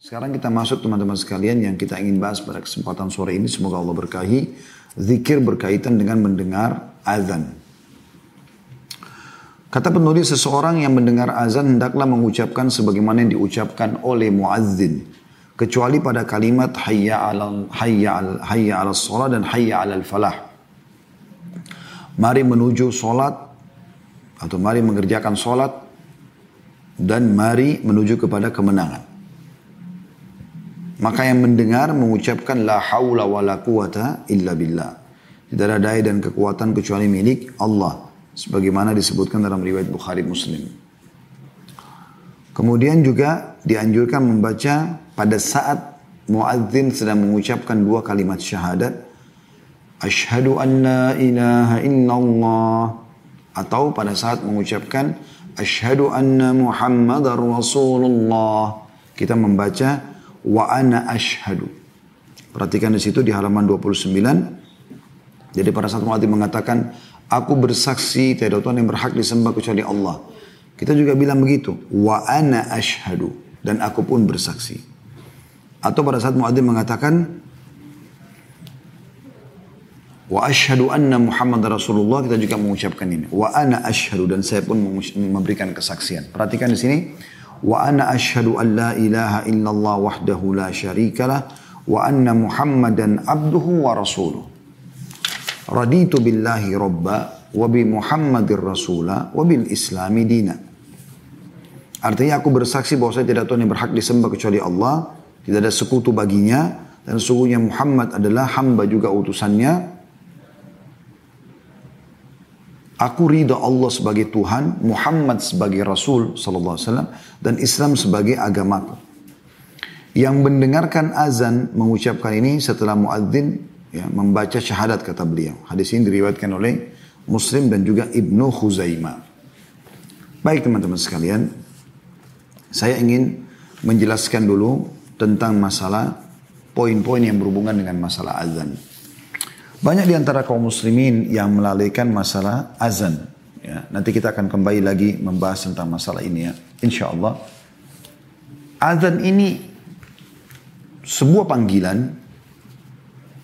Sekarang kita masuk teman-teman sekalian yang kita ingin bahas pada kesempatan sore ini. Semoga Allah berkahi. Zikir berkaitan dengan mendengar azan. Kata penulis seseorang yang mendengar azan hendaklah mengucapkan sebagaimana yang diucapkan oleh muazzin. Kecuali pada kalimat hayya ala hayya ala, hayya ala salat dan hayya ala falah. Mari menuju solat atau mari mengerjakan solat dan mari menuju kepada kemenangan. Maka yang mendengar mengucapkan la haula wa la quwata illa billah. Tidak ada daya dan kekuatan kecuali milik Allah. Sebagaimana disebutkan dalam riwayat Bukhari Muslim. Kemudian juga dianjurkan membaca pada saat muadzin sedang mengucapkan dua kalimat syahadat. Ashhadu an la ilaha illallah. Atau pada saat mengucapkan Ashhadu anna muhammadar rasulullah. Kita membaca wa ana ashhadu. Perhatikan di situ di halaman 29. Jadi pada saat muadzin mengatakan, aku bersaksi tiada Tuhan yang berhak disembah kecuali Allah. Kita juga bilang begitu, wa ana ashhadu dan aku pun bersaksi. Atau pada saat muadzin mengatakan wa ashhadu anna Muhammad Rasulullah kita juga mengucapkan ini. Wa ana ashhadu dan saya pun memberikan kesaksian. Perhatikan di sini wa ana ashhadu an la ilaha illallah wahdahu la syarikalah wa anna muhammadan abduhu wa rasuluh. Raditu billahi rabba wa bi muhammadir rasula wa bil islami dina. Artinya aku bersaksi bahwa saya tidak tahu yang berhak disembah kecuali Allah. Tidak ada sekutu baginya. Dan sungguhnya Muhammad adalah hamba juga utusannya Aku ridha Allah sebagai Tuhan, Muhammad sebagai Rasul sallallahu alaihi wasallam dan Islam sebagai agamaku. Yang mendengarkan azan mengucapkan ini setelah muadzin ya, membaca syahadat kata beliau. Hadis ini diriwayatkan oleh Muslim dan juga Ibnu Khuzaimah. Baik teman-teman sekalian, saya ingin menjelaskan dulu tentang masalah poin-poin yang berhubungan dengan masalah azan. Banyak di antara kaum muslimin yang melalaikan masalah azan. Ya, nanti kita akan kembali lagi membahas tentang masalah ini ya. Insya Allah. Azan ini sebuah panggilan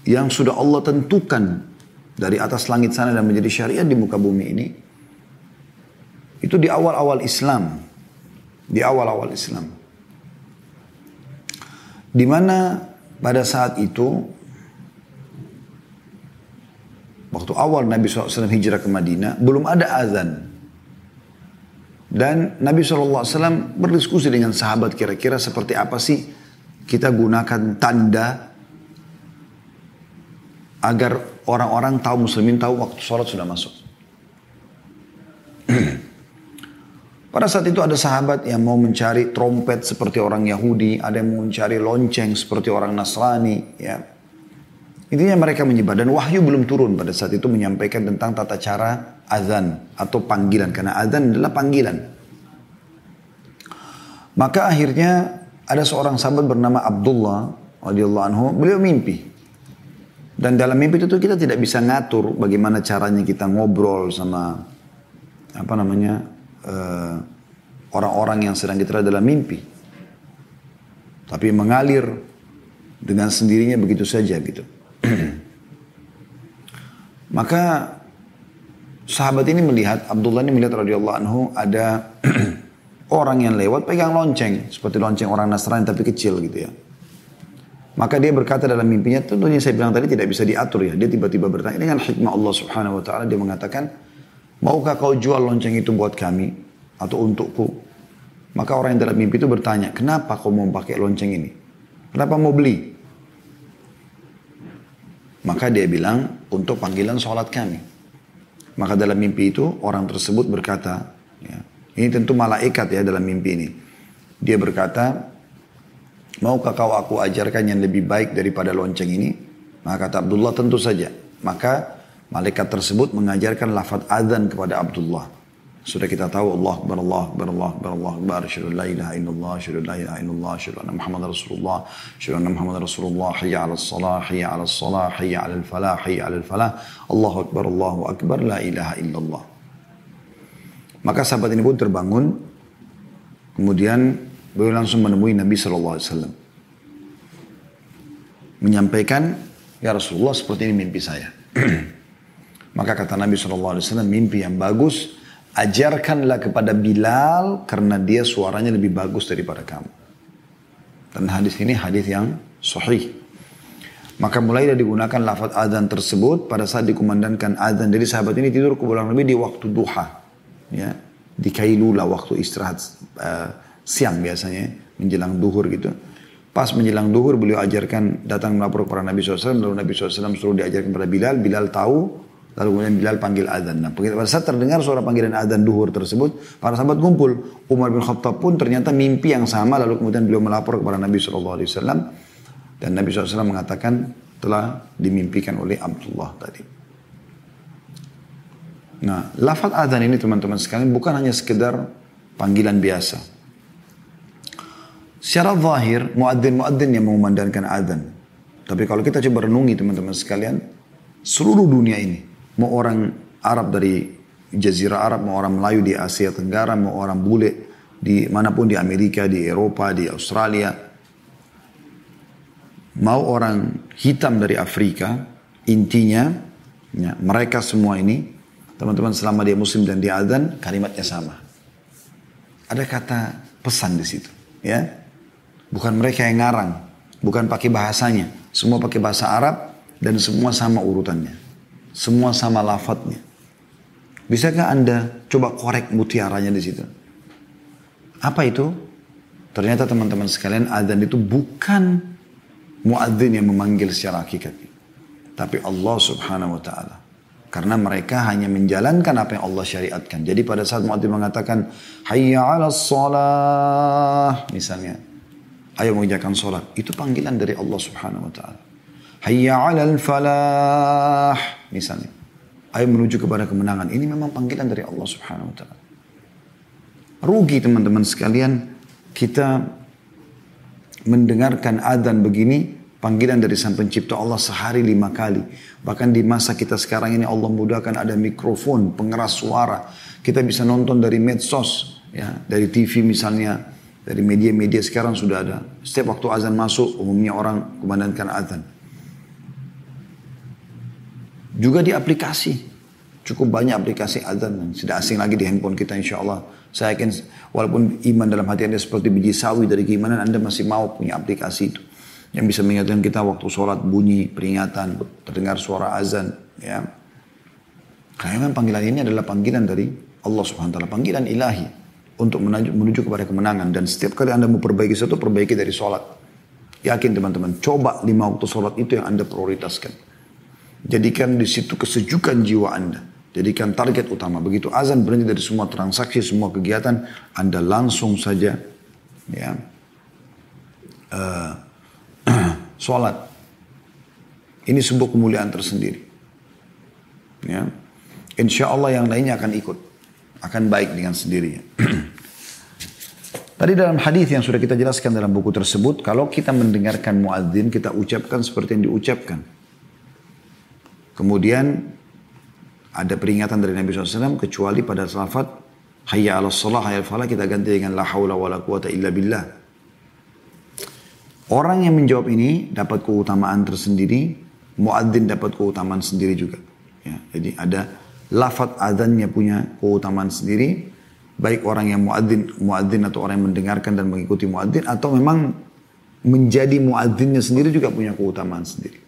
yang sudah Allah tentukan dari atas langit sana dan menjadi syariat di muka bumi ini. Itu di awal-awal Islam. Di awal-awal Islam. Di mana pada saat itu Waktu awal Nabi SAW hijrah ke Madinah, belum ada azan. Dan Nabi SAW berdiskusi dengan sahabat kira-kira seperti apa sih kita gunakan tanda agar orang-orang tahu muslimin tahu waktu sholat sudah masuk. Pada saat itu ada sahabat yang mau mencari trompet seperti orang Yahudi, ada yang mau mencari lonceng seperti orang Nasrani, ya. Intinya mereka menyebar dan wahyu belum turun pada saat itu menyampaikan tentang tata cara azan atau panggilan karena azan adalah panggilan. Maka akhirnya ada seorang sahabat bernama Abdullah radhiyallahu anhu, beliau mimpi. Dan dalam mimpi itu kita tidak bisa ngatur bagaimana caranya kita ngobrol sama apa namanya eh, orang-orang yang sedang kita dalam mimpi. Tapi mengalir dengan sendirinya begitu saja gitu. Maka sahabat ini melihat, Abdullah ini melihat radhiyallahu anhu ada orang yang lewat pegang lonceng. Seperti lonceng orang Nasrani tapi kecil gitu ya. Maka dia berkata dalam mimpinya, tentunya saya bilang tadi tidak bisa diatur ya. Dia tiba-tiba bertanya dengan hikmah Allah subhanahu wa ta'ala. Dia mengatakan, maukah kau jual lonceng itu buat kami? Atau untukku? Maka orang yang dalam mimpi itu bertanya, kenapa kau mau pakai lonceng ini? Kenapa mau beli? Maka dia bilang untuk panggilan sholat kami. Maka dalam mimpi itu orang tersebut berkata, ya, ini tentu malaikat ya dalam mimpi ini. Dia berkata, maukah kau aku ajarkan yang lebih baik daripada lonceng ini? Maka kata Abdullah tentu saja. Maka malaikat tersebut mengajarkan lafaz azan kepada Abdullah. Sudah kita tahu Allah Akbar, Allah Akbar, Allah Akbar, Allah Akbar. Asyadu la ilaha illallah, asyadu la ilaha illallah, asyadu anna Muhammad Rasulullah, asyadu anna Muhammad Rasulullah, hayya ala salah, hayya ala salah, hayya ala falah, hayya ala falah. Allahu Akbar, Allahu Akbar, la ilaha illallah. Maka sahabat ini pun terbangun. Kemudian beliau langsung menemui Nabi SAW. menyampaikan, Ya Rasulullah seperti ini mimpi saya. Maka kata Nabi SAW, mimpi yang bagus, ajarkanlah kepada Bilal karena dia suaranya lebih bagus daripada kamu. Dan hadis ini hadis yang sahih. Maka mulai digunakan lafaz azan tersebut pada saat dikumandangkan azan. Jadi sahabat ini tidur kurang lebih di waktu duha. Ya, di kailula waktu istirahat uh, siang biasanya menjelang duhur gitu. Pas menjelang duhur beliau ajarkan datang melapor kepada Nabi SAW. Lalu Nabi SAW suruh diajarkan kepada Bilal. Bilal tahu Lalu kemudian Bilal panggil azan. Nah, pada saat terdengar suara panggilan azan duhur tersebut, para sahabat kumpul. Umar bin Khattab pun ternyata mimpi yang sama, lalu kemudian beliau melapor kepada Nabi SAW. Dan Nabi SAW mengatakan telah dimimpikan oleh Abdullah tadi. Nah, lafaz azan ini teman-teman sekalian bukan hanya sekedar panggilan biasa. Secara zahir, muadzin-muadzin yang mengumandangkan azan. Tapi kalau kita coba renungi teman-teman sekalian, seluruh dunia ini, Mau orang Arab dari Jazirah Arab, mau orang Melayu di Asia Tenggara, mau orang bule di mana pun di Amerika, di Eropa, di Australia. Mau orang hitam dari Afrika, intinya ya, mereka semua ini, teman-teman selama dia muslim dan dia adzan, kalimatnya sama. Ada kata pesan di situ, ya. Bukan mereka yang ngarang, bukan pakai bahasanya, semua pakai bahasa Arab dan semua sama urutannya. Semua sama lafadznya. Bisakah Anda coba korek mutiaranya di situ? Apa itu? Ternyata teman-teman sekalian adzan itu bukan muadzin yang memanggil secara hakikat. Tapi Allah subhanahu wa ta'ala. Karena mereka hanya menjalankan apa yang Allah syariatkan. Jadi pada saat muadzin mengatakan, Hayya ala salah. Misalnya, ayo mengerjakan sholat. Itu panggilan dari Allah subhanahu wa ta'ala. Hayya alal falah. Misalnya. Ayo menuju kepada kemenangan. Ini memang panggilan dari Allah subhanahu wa ta'ala. Rugi teman-teman sekalian. Kita mendengarkan adzan begini. Panggilan dari sang pencipta Allah sehari lima kali. Bahkan di masa kita sekarang ini Allah mudahkan ada mikrofon, pengeras suara. Kita bisa nonton dari medsos. ya Dari TV misalnya. Dari media-media sekarang sudah ada. Setiap waktu azan masuk, umumnya orang kumandangkan azan. Juga di aplikasi. Cukup banyak aplikasi azan yang tidak asing lagi di handphone kita insya Allah. Saya yakin walaupun iman dalam hati Anda seperti biji sawi dari keimanan Anda masih mau punya aplikasi itu. Yang bisa mengingatkan kita waktu sholat bunyi peringatan, terdengar suara azan. Ya. Karena panggilan ini adalah panggilan dari Allah subhanahu wa ta'ala. Panggilan ilahi untuk menuju, menuju kepada kemenangan. Dan setiap kali Anda mau perbaiki sesuatu, perbaiki dari sholat. Yakin teman-teman, coba lima waktu sholat itu yang Anda prioritaskan. Jadikan di situ kesejukan jiwa Anda. Jadikan target utama. Begitu azan berhenti dari semua transaksi, semua kegiatan, Anda langsung saja ya uh, sholat. Ini sebuah kemuliaan tersendiri. Ya. Insya Allah yang lainnya akan ikut. Akan baik dengan sendirinya. Tadi dalam hadis yang sudah kita jelaskan dalam buku tersebut, kalau kita mendengarkan muadzin, kita ucapkan seperti yang diucapkan. Kemudian ada peringatan dari Nabi SAW kecuali pada salafat hayya ala salah hayya falah kita ganti dengan la haula wa la quwata illa billah. Orang yang menjawab ini dapat keutamaan tersendiri, muadzin dapat keutamaan sendiri juga. Ya, jadi ada lafat adzannya punya keutamaan sendiri, baik orang yang muadzin muadzin atau orang yang mendengarkan dan mengikuti muadzin atau memang menjadi muadzinnya sendiri juga punya keutamaan sendiri.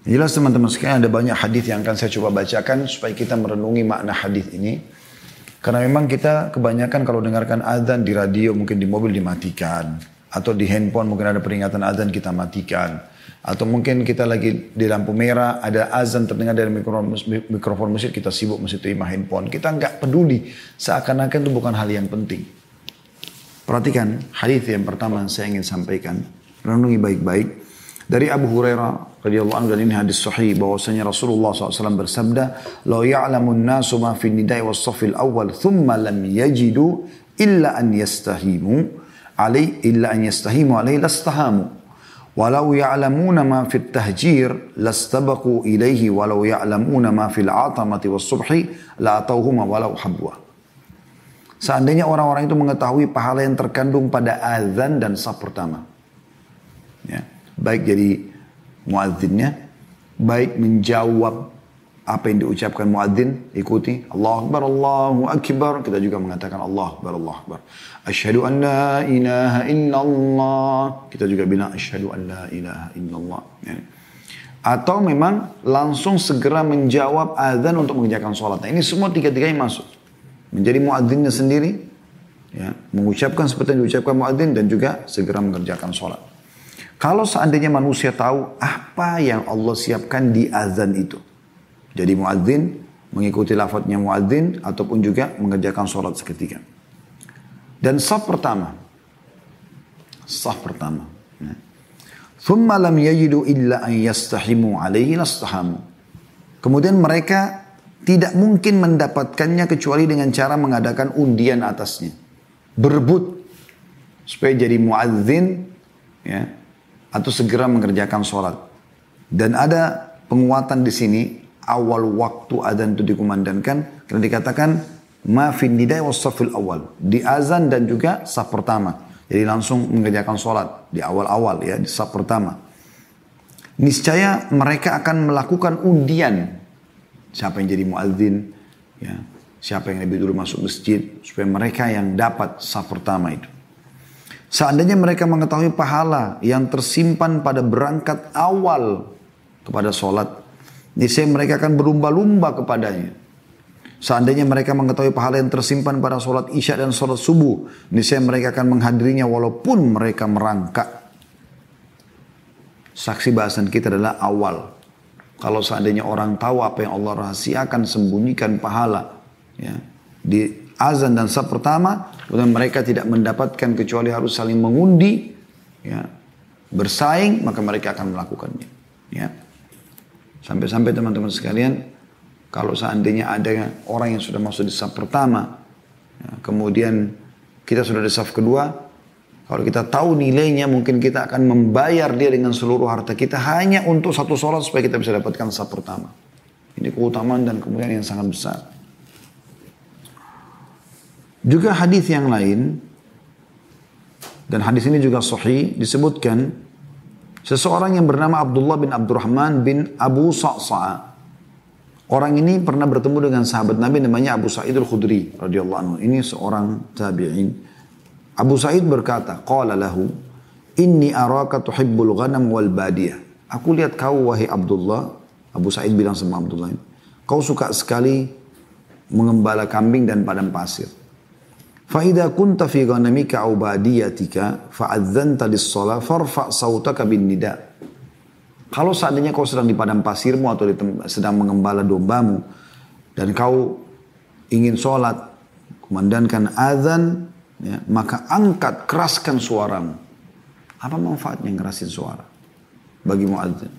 Jelas teman-teman sekalian ada banyak hadis yang akan saya coba bacakan supaya kita merenungi makna hadis ini. Karena memang kita kebanyakan kalau dengarkan azan di radio mungkin di mobil dimatikan. Atau di handphone mungkin ada peringatan azan kita matikan. Atau mungkin kita lagi di lampu merah ada azan terdengar dari mikrofon, mikrofon masjid kita sibuk masih terima handphone. Kita nggak peduli seakan-akan itu bukan hal yang penting. Perhatikan hadis yang pertama yang saya ingin sampaikan. Renungi baik-baik. Dari Abu Hurairah radhiyallahu anhu dan ini hadis sahih bahwasanya Rasulullah SAW bersabda, "La ya'lamun nasu ma fi nidai was safil awal thumma lam yajidu illa an yastahimu alai illa an yastahimu alai lastahamu." Walau ya'lamuna ma fi tahjir lastabaku ilaihi walau ya'lamuna ma fil atamati was subhi la atauhuma walau habwa. Seandainya orang-orang itu mengetahui pahala yang terkandung pada azan dan saf pertama. Baik jadi muadzinnya, baik menjawab apa yang diucapkan muadzin ikuti. Allah Akbar Allahu Akbar. Kita juga mengatakan Allah Akbar Allah Akbar. Asyhadu an la ilaha illallah. Kita juga bilang asyhadu an la ilaha illallah. Ya. atau memang langsung segera menjawab azan untuk mengerjakan sholat. Nah, ini semua tiga-tiganya masuk. Menjadi muadzinnya sendiri ya mengucapkan seperti yang diucapkan muadzin dan juga segera mengerjakan sholat kalau seandainya manusia tahu apa yang Allah siapkan di azan itu jadi muadzin mengikuti lafadznya muadzin ataupun juga mengerjakan sholat seketika. Dan saf pertama. Saf pertama. Thumma lam yajidu illa an yastahimu alaihi lastahamu. Kemudian mereka tidak mungkin mendapatkannya kecuali dengan cara mengadakan undian atasnya. Berebut supaya jadi muadzin ya atau segera mengerjakan sholat. Dan ada penguatan di sini awal waktu azan itu dikumandangkan karena dikatakan ma fin nidai wasafil awal. Di azan dan juga saf pertama. Jadi langsung mengerjakan sholat di awal-awal ya di saf pertama. Niscaya mereka akan melakukan undian. Siapa yang jadi muadzin ya siapa yang lebih dulu masuk masjid supaya mereka yang dapat saf pertama itu seandainya mereka mengetahui pahala yang tersimpan pada berangkat awal kepada sholat Niscaya mereka akan berlumba-lumba kepadanya. Seandainya mereka mengetahui pahala yang tersimpan pada sholat isya dan sholat subuh, niscaya mereka akan menghadirinya walaupun mereka merangkak. Saksi bahasan kita adalah awal. Kalau seandainya orang tahu apa yang Allah rahasiakan, sembunyikan pahala. Ya, di azan dan sab pertama, kemudian mereka tidak mendapatkan kecuali harus saling mengundi, ya, bersaing, maka mereka akan melakukannya. Ya. Sampai-sampai teman-teman sekalian, kalau seandainya ada orang yang sudah masuk di saf pertama, ya, kemudian kita sudah di saf kedua, kalau kita tahu nilainya mungkin kita akan membayar dia dengan seluruh harta kita hanya untuk satu sholat supaya kita bisa dapatkan saf pertama. Ini keutamaan dan kemudian yang sangat besar. Juga hadis yang lain dan hadis ini juga sahih disebutkan Seseorang yang bernama Abdullah bin Abdurrahman bin Abu Sa'sa'a. Orang ini pernah bertemu dengan sahabat Nabi namanya Abu Sa'id al-Khudri radhiyallahu anhu. Ini seorang tabi'in. Abu Sa'id berkata, "Qala lahu, inni araka tuhibbul ghanam wal badiyah." Aku lihat kau wahai Abdullah, Abu Sa'id bilang sama Abdullah, kau suka sekali mengembala kambing dan padang pasir. Fa'idha kunta fi ghanamika au badiyatika fa'adzanta lis-shalah farfa' sautaka bin nida'. Kalau seandainya kau sedang di padang pasirmu atau di sedang mengembala dombamu dan kau ingin sholat, kumandangkan azan, ya, maka angkat keraskan suaramu. Apa manfaatnya ngerasin suara bagi muadzin?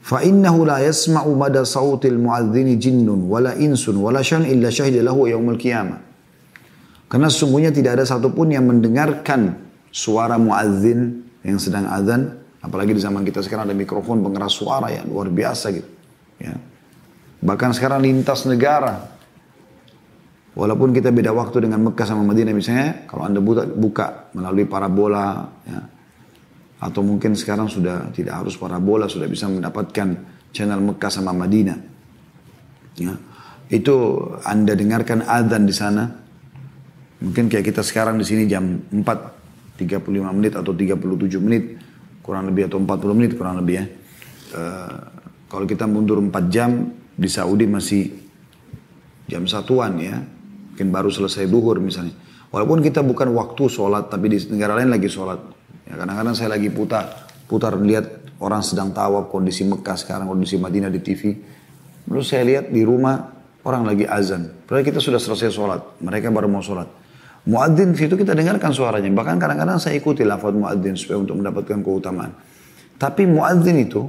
Fa innahu la yasma'u mada sautil muadzini jinnun wala insun wala syai'un illa syahidalahu yaumul qiyamah karena sesungguhnya tidak ada satupun yang mendengarkan suara muadzin yang sedang azan, apalagi di zaman kita sekarang ada mikrofon pengeras suara ya luar biasa gitu. Ya. Bahkan sekarang lintas negara. Walaupun kita beda waktu dengan Mekah sama Madinah misalnya, kalau anda buka, buka melalui parabola, ya, atau mungkin sekarang sudah tidak harus parabola, sudah bisa mendapatkan channel Mekah sama Madinah. Ya. Itu anda dengarkan azan di sana, Mungkin kayak kita sekarang di sini jam 4, 35 menit atau 37 menit, kurang lebih atau 40 menit kurang lebih ya. Uh, kalau kita mundur 4 jam, di Saudi masih jam satuan ya. Mungkin baru selesai duhur misalnya. Walaupun kita bukan waktu sholat, tapi di negara lain lagi sholat. Ya, kadang-kadang saya lagi putar, putar lihat orang sedang tawaf kondisi Mekah sekarang, kondisi Madinah di TV. Lalu saya lihat di rumah orang lagi azan. Padahal kita sudah selesai sholat, mereka baru mau sholat. Muadzin situ kita dengarkan suaranya. Bahkan kadang-kadang saya ikuti lafaz muadzin supaya untuk mendapatkan keutamaan. Tapi muadzin itu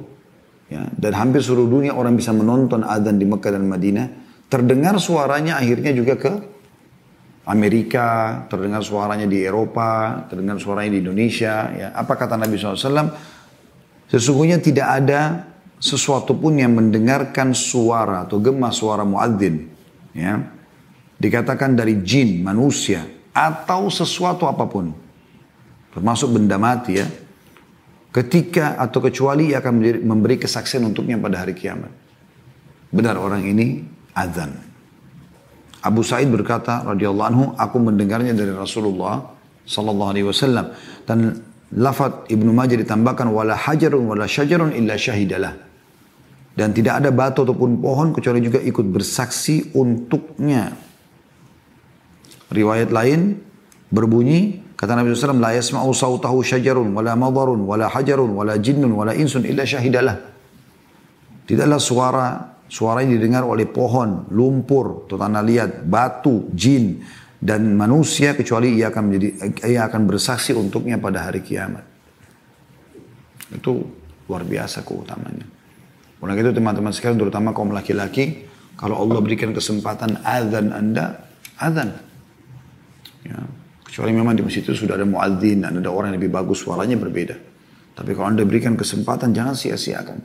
ya, dan hampir seluruh dunia orang bisa menonton adzan di Mekah dan Madinah, terdengar suaranya akhirnya juga ke Amerika, terdengar suaranya di Eropa, terdengar suaranya di Indonesia. Ya. Apa kata Nabi SAW? Sesungguhnya tidak ada sesuatu pun yang mendengarkan suara atau gemas suara muadzin. Ya. Dikatakan dari jin, manusia, atau sesuatu apa pun. Termasuk benda mati ya. ketika atau kecuali ia akan memberi kesaksian untuknya pada hari kiamat. Benar orang ini azan. Abu Sa'id berkata radhiyallahu anhu, aku mendengarnya dari Rasulullah sallallahu alaihi wasallam dan lafaz Ibnu Majah ditambahkan wala hajarun wala syajarun illa syahidalah. Dan tidak ada batu ataupun pohon kecuali juga ikut bersaksi untuknya. Riwayat lain berbunyi kata Nabi SAW la yasma'u sautahu syajarun wala madarun wala hajarun wala jinnun wala insun illa syahidalah. Tidaklah suara Suara ini didengar oleh pohon, lumpur, atau tanah liat, batu, jin, dan manusia kecuali ia akan menjadi ia akan bersaksi untuknya pada hari kiamat. Itu luar biasa keutamanya. Oleh itu teman-teman sekalian terutama kaum laki-laki, kalau Allah berikan kesempatan azan Anda, azan. Ya. Kecuali memang di masjid itu sudah ada muadzin dan ada orang yang lebih bagus suaranya berbeda. Tapi kalau Anda berikan kesempatan jangan sia-siakan.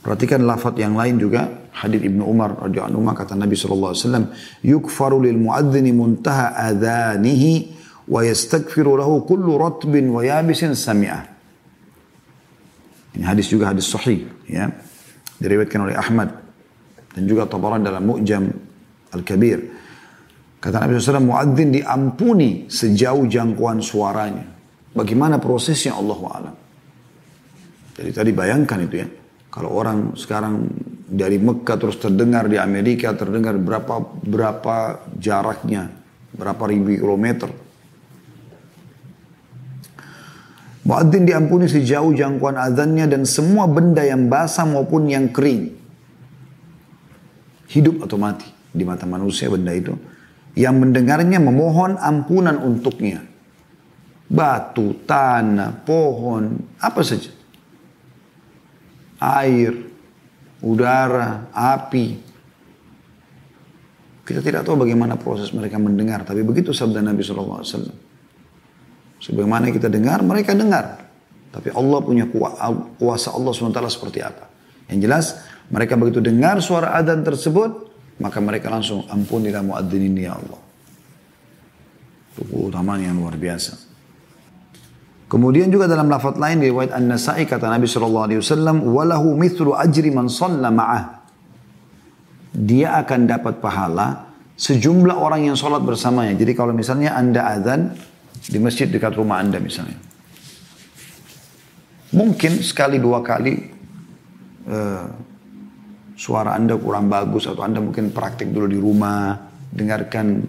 Perhatikan lafaz yang lain juga hadis Ibnu Umar radhiyallahu anhu kata Nabi sallallahu alaihi wasallam yukfaru lil muadzini muntaha adhanihi wa yastaghfiru lahu kullu ratbin wa yabisin sami'ah. Ini hadis juga hadis sahih ya. Diriwayatkan oleh Ahmad dan juga Tabaran dalam Mu'jam Al-Kabir. Kata Nabi SAW, muadzin diampuni sejauh jangkauan suaranya. Bagaimana prosesnya Allah alam. Jadi tadi bayangkan itu ya. Kalau orang sekarang dari Mekah terus terdengar di Amerika, terdengar berapa berapa jaraknya, berapa ribu kilometer. Muadzin diampuni sejauh jangkauan azannya dan semua benda yang basah maupun yang kering. Hidup atau mati di mata manusia benda itu. Yang mendengarnya memohon ampunan untuknya. Batu, tanah, pohon, apa saja air, udara, api. Kita tidak tahu bagaimana proses mereka mendengar, tapi begitu sabda Nabi SAW. Sebagaimana kita dengar, mereka dengar. Tapi Allah punya kuasa Allah SWT seperti apa. Yang jelas, mereka begitu dengar suara adzan tersebut, maka mereka langsung ampunilah muadzin ini ya Allah. Itu keutamaan yang luar biasa. Kemudian juga dalam lafaz lain di riwayat An-Nasa'i kata Nabi sallallahu alaihi wasallam walahu mithlu ajri man shalla ma'ah. Dia akan dapat pahala sejumlah orang yang sholat bersamanya. Jadi kalau misalnya Anda azan di masjid dekat rumah Anda misalnya. Mungkin sekali dua kali uh, suara Anda kurang bagus atau Anda mungkin praktik dulu di rumah, dengarkan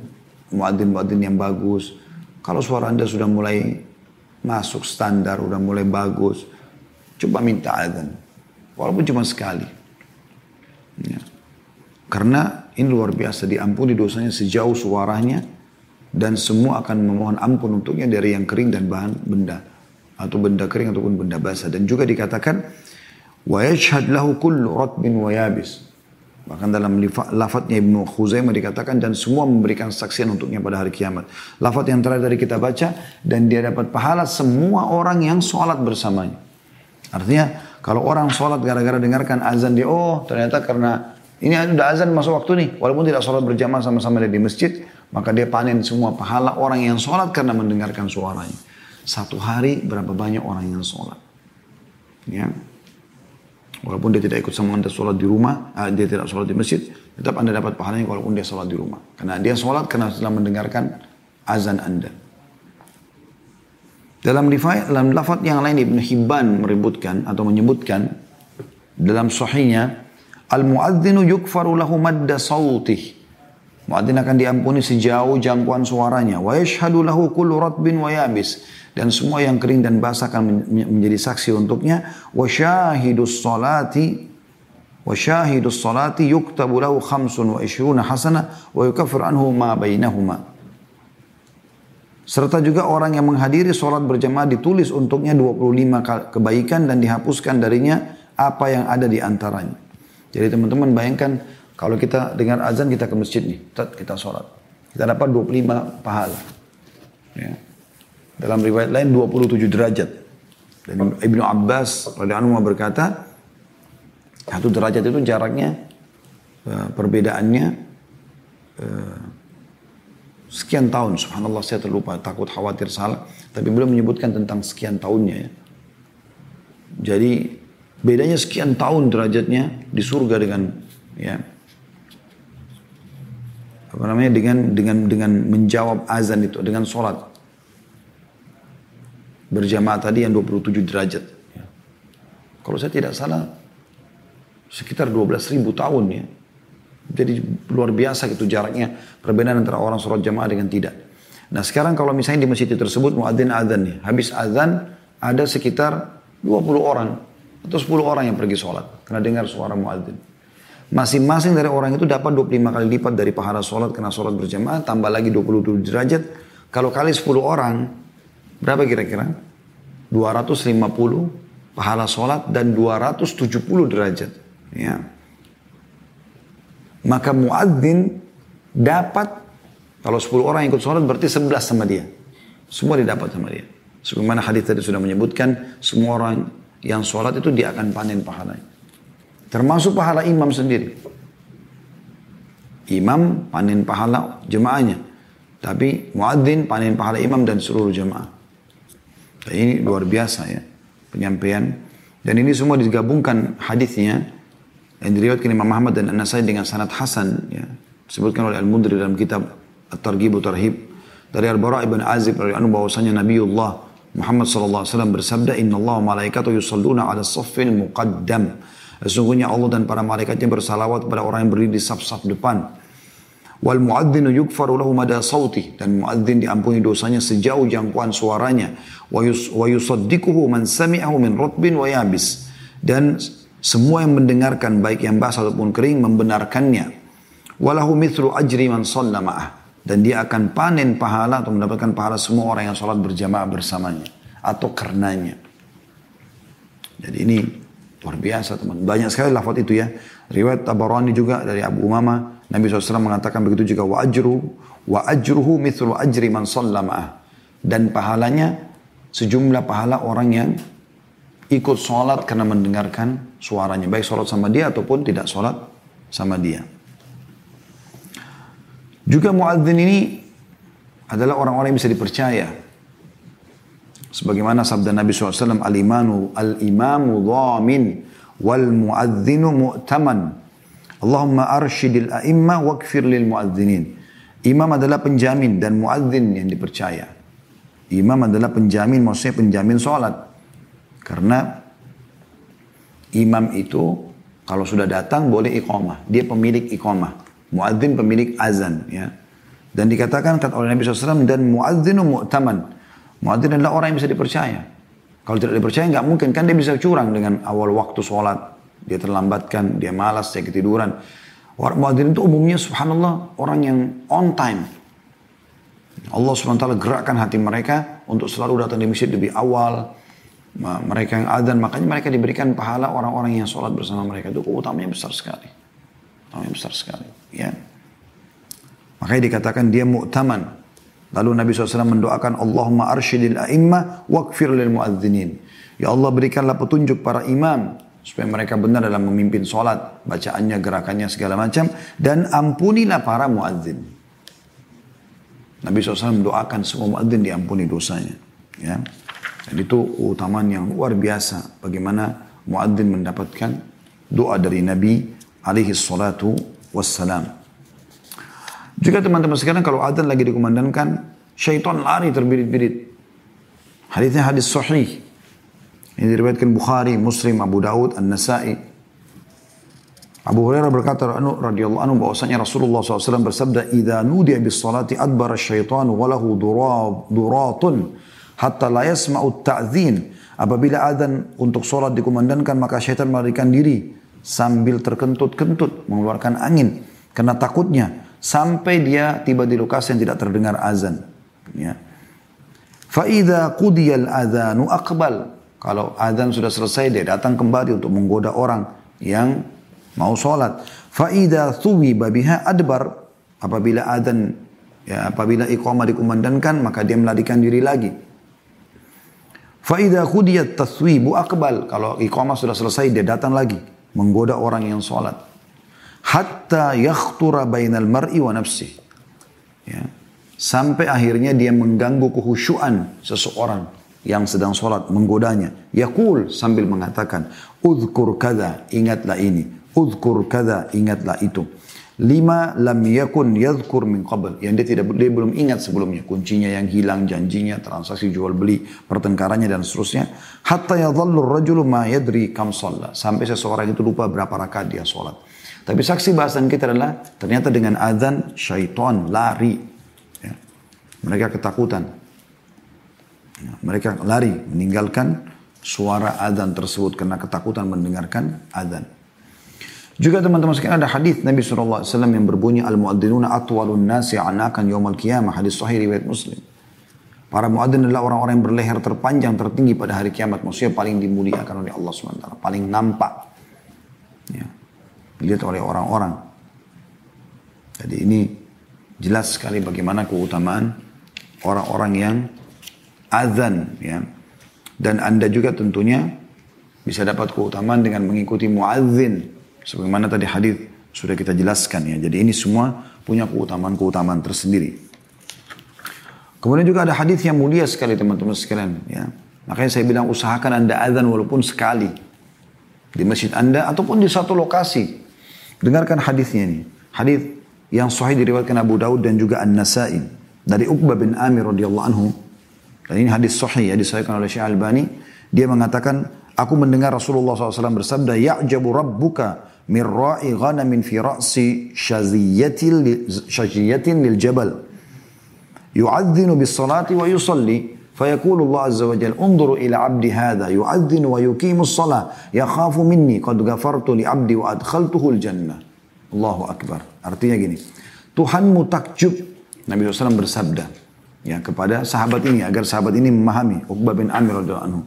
muadzin-muadzin yang bagus. Kalau suara Anda sudah mulai masuk standar, udah mulai bagus. Coba minta azan. Walaupun cuma sekali. Ya. Karena ini luar biasa, diampuni dosanya sejauh suaranya dan semua akan memohon ampun untuknya dari yang kering dan bahan benda atau benda kering ataupun benda basah dan juga dikatakan wa yashhad lahu kullu ratbin wa yabis Bahkan dalam lafadznya Ibnu Khuzaimah dikatakan dan semua memberikan saksian untuknya pada hari kiamat. Lafadz yang terakhir dari kita baca dan dia dapat pahala semua orang yang sholat bersamanya. Artinya kalau orang sholat gara-gara dengarkan azan dia, oh ternyata karena ini sudah azan masuk waktu nih. Walaupun tidak sholat berjamaah sama-sama di masjid, maka dia panen semua pahala orang yang sholat karena mendengarkan suaranya. Satu hari berapa banyak orang yang sholat. Ya. Walaupun dia tidak ikut sama anda sholat di rumah, uh, dia tidak sholat di masjid, tetap anda dapat pahalanya walaupun dia sholat di rumah. Karena dia sholat karena setelah mendengarkan azan anda. Dalam riwayat, dalam lafaz yang lain Ibn Hibban meributkan atau menyebutkan dalam sahihnya Al-muadzinu yukfaru lahu madda sawtih. Muadzin akan diampuni sejauh jangkauan suaranya. Wa yashhadu lahu kullu ratbin wa yabis dan semua yang kering dan basah akan menjadi saksi untuknya wa syahidus salati wa syahidus salati yuktabu lahu khamsun wa ishruna hasana wa yukaffir anhu ma bainahuma serta juga orang yang menghadiri sholat berjamaah ditulis untuknya 25 kebaikan dan dihapuskan darinya apa yang ada di antaranya. Jadi teman-teman bayangkan kalau kita dengar azan kita ke masjid nih, kita sholat. Kita dapat 25 pahala. Ya. Dalam riwayat lain 27 derajat. Dan Ibnu Abbas radhiyallahu berkata, satu derajat itu jaraknya eh, perbedaannya eh, sekian tahun. Subhanallah saya terlupa, takut khawatir salah. Tapi belum menyebutkan tentang sekian tahunnya ya. Jadi bedanya sekian tahun derajatnya di surga dengan ya apa namanya dengan dengan dengan menjawab azan itu dengan sholat berjamaah tadi yang 27 derajat. Ya. Kalau saya tidak salah sekitar 12 ribu tahun ya. Jadi luar biasa gitu jaraknya perbedaan antara orang sholat jamaah dengan tidak. Nah sekarang kalau misalnya di masjid tersebut muadzin azan nih, habis azan ada sekitar 20 orang atau 10 orang yang pergi sholat karena dengar suara muadzin. Masing-masing dari orang itu dapat 25 kali lipat dari pahala sholat karena sholat berjamaah tambah lagi 27 derajat. Kalau kali 10 orang berapa kira-kira? 250 pahala sholat dan 270 derajat. Ya. Maka muadzin dapat kalau 10 orang ikut sholat berarti 11 sama dia. Semua didapat sama dia. Sebagaimana hadis tadi sudah menyebutkan semua orang yang sholat itu dia akan panen pahalanya. Termasuk pahala imam sendiri. Imam panen pahala jemaahnya. Tapi muadzin panen pahala imam dan seluruh jemaah. Ini luar biasa ya penyampaian. Dan ini semua digabungkan hadisnya yang diriwayatkan Imam Muhammad dan An-Nasai dengan sanad hasan ya disebutkan oleh Al-Mundri dalam kitab At-Targhib Tarhib dari Al-Bara' ibn Azib dari anu bahwasanya Nabiullah Muhammad sallallahu alaihi wasallam bersabda Inna Allah malaikatu yusalluna ala saffil muqaddam Sesungguhnya Allah dan para malaikatnya bersalawat kepada orang yang berdiri di saf-saf depan. Wal muadzinu yukfaru lahu mada sauti dan muadzin diampuni dosanya sejauh jangkauan suaranya. Wa yusaddiquhu man sami'ahu min rutbin wa yabis. Dan semua yang mendengarkan baik yang basah ataupun kering membenarkannya. Walahu mithlu ajri man ma'ah. Dan dia akan panen pahala atau mendapatkan pahala semua orang yang sholat berjamaah bersamanya. Atau karenanya. Jadi ini luar biasa teman. Banyak sekali lafaz itu ya. Riwayat Tabarani juga dari Abu Umama. Nabi SAW mengatakan begitu juga. Wa ajru wa ajruhu mithlu ajri man ma'ah. Dan pahalanya sejumlah pahala orang yang ikut sholat karena mendengarkan suaranya. Baik sholat sama dia ataupun tidak sholat sama dia. Juga muadzin ini adalah orang-orang yang bisa dipercaya. Sebagaimana sabda Nabi SAW, Al-imanu al-imamu dhamin wal muadzinu mu'taman. Allahumma arshidil a'imma wakfir lil muadzinin. Imam adalah penjamin dan muadzin yang dipercaya. Imam adalah penjamin, maksudnya penjamin sholat. Karena imam itu kalau sudah datang boleh iqamah. Dia pemilik iqamah. Muadzin pemilik azan. ya. Dan dikatakan kata oleh Nabi SAW dan muadzinu mu'taman. Muadzin adalah orang yang bisa dipercaya. Kalau tidak dipercaya nggak mungkin kan dia bisa curang dengan awal waktu sholat. Dia terlambatkan, dia malas, dia ketiduran. Orang muadzin itu umumnya subhanallah orang yang on time. Allah SWT gerakkan hati mereka untuk selalu datang di masjid lebih awal, mereka yang adzan makanya mereka diberikan pahala orang-orang yang sholat bersama mereka. Itu keutamanya besar sekali. Keutamanya besar sekali ya. Makanya dikatakan dia mu'taman. Lalu Nabi SAW mendoakan Allahumma arshidil a'imma wakfir lil muadzinin. Ya Allah berikanlah petunjuk para imam supaya mereka benar dalam memimpin sholat bacaannya gerakannya segala macam dan ampunilah para muadzin Nabi SAW mendoakan semua muadzin diampuni dosanya ya dan itu keutamaan yang luar biasa bagaimana muadzin mendapatkan doa dari Nabi alaihi salatu wassalam. Juga teman-teman sekarang kalau adzan lagi dikumandangkan, syaitan lari terbirit-birit. Hadisnya hadis sahih. Ini diriwayatkan Bukhari, Muslim, Abu Daud, An-Nasai. Abu Hurairah berkata radhiyallahu anhu bahwasanya Rasulullah SAW bersabda, "Idza nudiya bis salati adbara syaitanu wa lahu duratun." hatta la yasma'u ta'zin. Apabila adzan untuk sholat dikumandangkan maka syaitan melarikan diri sambil terkentut-kentut mengeluarkan angin karena takutnya sampai dia tiba di lokasi yang tidak terdengar azan. Ya. Fa'idha qudiyal adhanu akbal. Kalau azan sudah selesai dia datang kembali untuk menggoda orang yang mau sholat. Fa'idha thuwi babiha adbar. Apabila azan ya, apabila iqamah dikumandangkan maka dia melarikan diri lagi. Faidah khudiyat taswibu akbal. Kalau iqamah sudah selesai, dia datang lagi. Menggoda orang yang sholat. Hatta yakhtura bainal mar'i wa nafsi. Ya. Sampai akhirnya dia mengganggu kehusyuan seseorang. Yang sedang sholat menggodanya. Yakul sambil mengatakan, Udhkur kada, ingatlah ini. Udhkur kada, ingatlah itu. Lima lam yakun yadhkur min qabl. Yang dia tidak dia belum ingat sebelumnya. Kuncinya yang hilang, janjinya, transaksi jual beli, pertengkarannya dan seterusnya. Hatta yadhallu rajulu ma yadri kam shalla. Sampai seseorang itu lupa berapa rakaat dia sholat. Tapi saksi bahasan kita adalah ternyata dengan azan syaitan lari. Ya. Mereka ketakutan. Ya. Mereka lari meninggalkan suara azan tersebut karena ketakutan mendengarkan azan. Juga teman-teman sekalian ada hadis Nabi SAW yang berbunyi Al-muadzinuna atwalun nasi anakan yawmal qiyamah. Hadis sahih riwayat Muslim. Para muadzin adalah orang-orang yang berleher terpanjang tertinggi pada hari kiamat. Maksudnya paling dimuliakan oleh Allah SWT. Paling nampak. Ya. Dilihat oleh orang-orang. Jadi ini jelas sekali bagaimana keutamaan orang-orang yang azan. Ya. Dan anda juga tentunya bisa dapat keutamaan dengan mengikuti muadzin Sebagaimana tadi hadis sudah kita jelaskan ya. Jadi ini semua punya keutamaan-keutamaan tersendiri. Kemudian juga ada hadis yang mulia sekali teman-teman sekalian ya. Makanya saya bilang usahakan Anda azan walaupun sekali di masjid Anda ataupun di satu lokasi. Dengarkan hadisnya ini. Hadis yang sahih diriwayatkan Abu Daud dan juga An-Nasa'i dari Uqbah bin Amir radhiyallahu anhu. Dan ini hadis sahih ya disahihkan oleh Syekh Albani. Dia mengatakan, aku mendengar Rasulullah SAW bersabda, Ya'jabu rabbuka min ra'i ghanamin fi ra'si shaziyatin lil jabal yu'adhdhinu bis salati wa yusalli فيقول الله عز وجل انظروا إلى عبدي هذا يؤذن ويقيم الصلاة يخاف مني قد غفرت لعبدي وأدخلته الجنة الله أكبر artinya gini Tuhanmu takjub Nabi SAW bersabda ya kepada sahabat ini agar sahabat ini memahami Uqbah bin Amir radhiyallahu anhu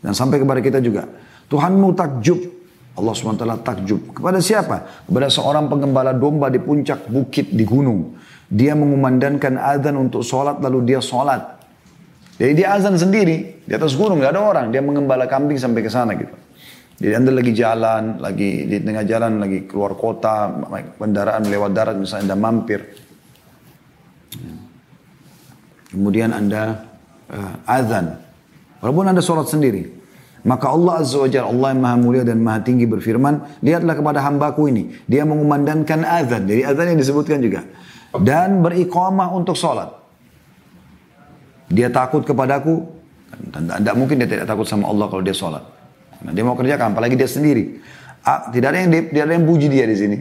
dan sampai kepada kita juga Tuhanmu takjub Allah SWT takjub. Kepada siapa? Kepada seorang pengembala domba di puncak bukit di gunung. Dia mengumandangkan azan untuk sholat lalu dia sholat. Jadi dia azan sendiri di atas gunung nggak ada orang. Dia mengembala kambing sampai ke sana gitu. Jadi anda lagi jalan, lagi di tengah jalan, lagi keluar kota, kendaraan lewat darat misalnya anda mampir. Kemudian anda uh, azan. Walaupun anda sholat sendiri. Maka Allah Azza wa Allah yang maha mulia dan maha tinggi berfirman, lihatlah kepada hambaku ini. Dia mengumandangkan azan. Jadi azan yang disebutkan juga. Dan beriqamah untuk sholat. Dia takut kepadaku. Tidak mungkin dia tidak takut sama Allah kalau dia sholat. Nah, dia mau kerjakan, apalagi dia sendiri. Tidak ada yang tidak ada yang puji dia di sini.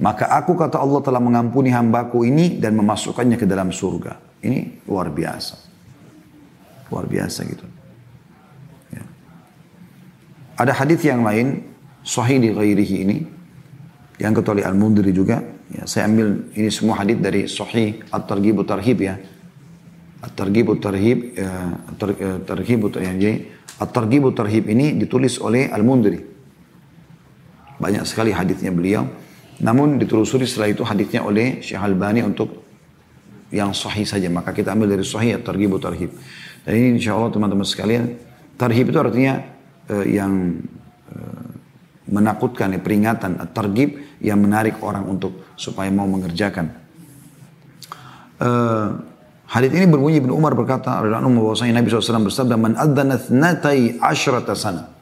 Maka aku kata Allah telah mengampuni hambaku ini dan memasukkannya ke dalam surga. Ini luar biasa. Luar biasa gitu. Ada hadis yang lain sahih di ghairihi ini yang kecuali Al-Mundiri juga ya, saya ambil ini semua hadis dari sahih At-Targhib Tarhib ya. At-Targhib Tarhib ya, At-Targhib ya, At-Targhib Tarhib ini ditulis oleh Al-Mundiri. Banyak sekali hadisnya beliau. Namun ditelusuri setelah itu hadisnya oleh Syekh Albani untuk yang sahih saja. Maka kita ambil dari sahih At-Targhib Tarhib. Dan ini insya Allah teman-teman sekalian. Tarhib itu artinya uh, yang uh, menakutkan, ya, peringatan, tergib yang menarik orang untuk supaya mau mengerjakan. Uh, hadits ini berbunyi Ibn Umar berkata, bahwasanya Nabi SAW bersabda, Man adzana thnatai ashrata sana.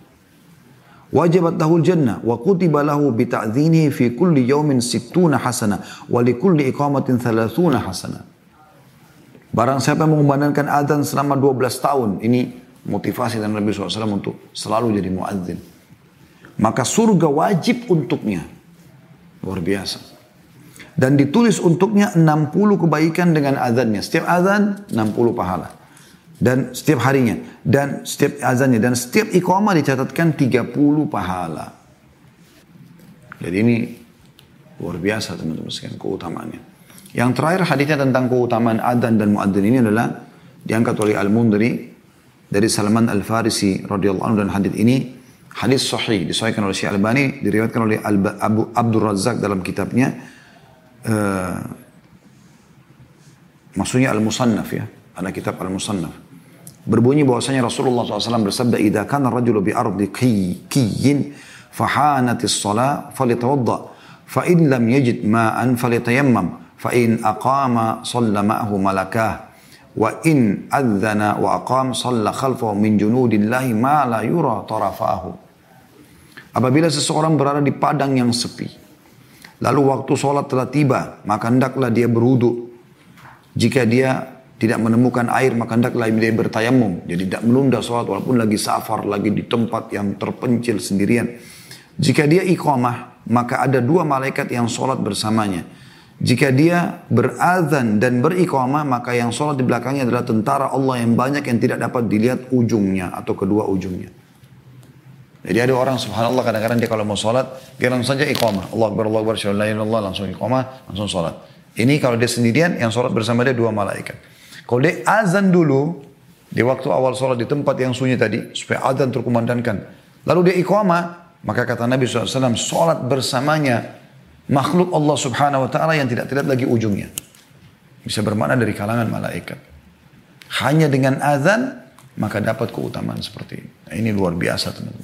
Wajibat lahul jannah wa kutiba lahu bita'dhinihi fi kulli yawmin sittuna hasana wa li kulli iqamatin thalathuna hasana. Barang siapa yang mengumandangkan adzan selama 12 tahun, ini motivasi dan Nabi SAW untuk selalu jadi muadzin. Maka surga wajib untuknya. Luar biasa. Dan ditulis untuknya 60 kebaikan dengan azannya. Setiap azan 60 pahala. Dan setiap harinya. Dan setiap azannya. Dan setiap iqamah dicatatkan 30 pahala. Jadi ini luar biasa teman-teman sekalian keutamaannya. Yang terakhir hadisnya tentang keutamaan adzan dan muadzin ini adalah diangkat oleh Al-Mundri dari Salman Al-Farisi radhiyallahu anhu dan hadis ini. Hadis sahih disahihkan oleh Syekh Albani diriwayatkan oleh Al Abu Abdul Razak dalam kitabnya uh, maksudnya Al-Musannaf ya ada kitab Al-Musannaf. Berbunyi bahwasanya Rasulullah SAW bersabda idza kana rajulu bi ardi kiyyin fahanatis salah falitawadda fa in lam yajid ma'an falitayammam aqama salla ma'ahu malakah Wa in adzana wa aqam salla khalfahu min junudillahi ma la yura tarafahu. Apabila seseorang berada di padang yang sepi, lalu waktu sholat telah tiba, maka hendaklah dia berwudu. Jika dia tidak menemukan air maka hendaklah dia bertayamum. Jadi tidak menunda sholat walaupun lagi safar, lagi di tempat yang terpencil sendirian. Jika dia iqamah, maka ada dua malaikat yang sholat bersamanya. Jika dia berazan dan beriqamah, maka yang sholat di belakangnya adalah tentara Allah yang banyak yang tidak dapat dilihat ujungnya atau kedua ujungnya. Jadi ada orang subhanallah kadang-kadang dia kalau mau sholat, dia langsung saja iqamah. Allah Akbar, Allah Akbar, Allah langsung iqamah, langsung sholat. Ini kalau dia sendirian, yang sholat bersama dia dua malaikat. Kalau dia azan dulu, di waktu awal sholat di tempat yang sunyi tadi, supaya azan terkumandangkan. Lalu dia iqamah, maka kata Nabi SAW, sholat bersamanya makhluk Allah subhanahu wa ta'ala yang tidak terlihat lagi ujungnya. Bisa bermakna dari kalangan malaikat. Hanya dengan azan, maka dapat keutamaan seperti ini. Nah, ini luar biasa teman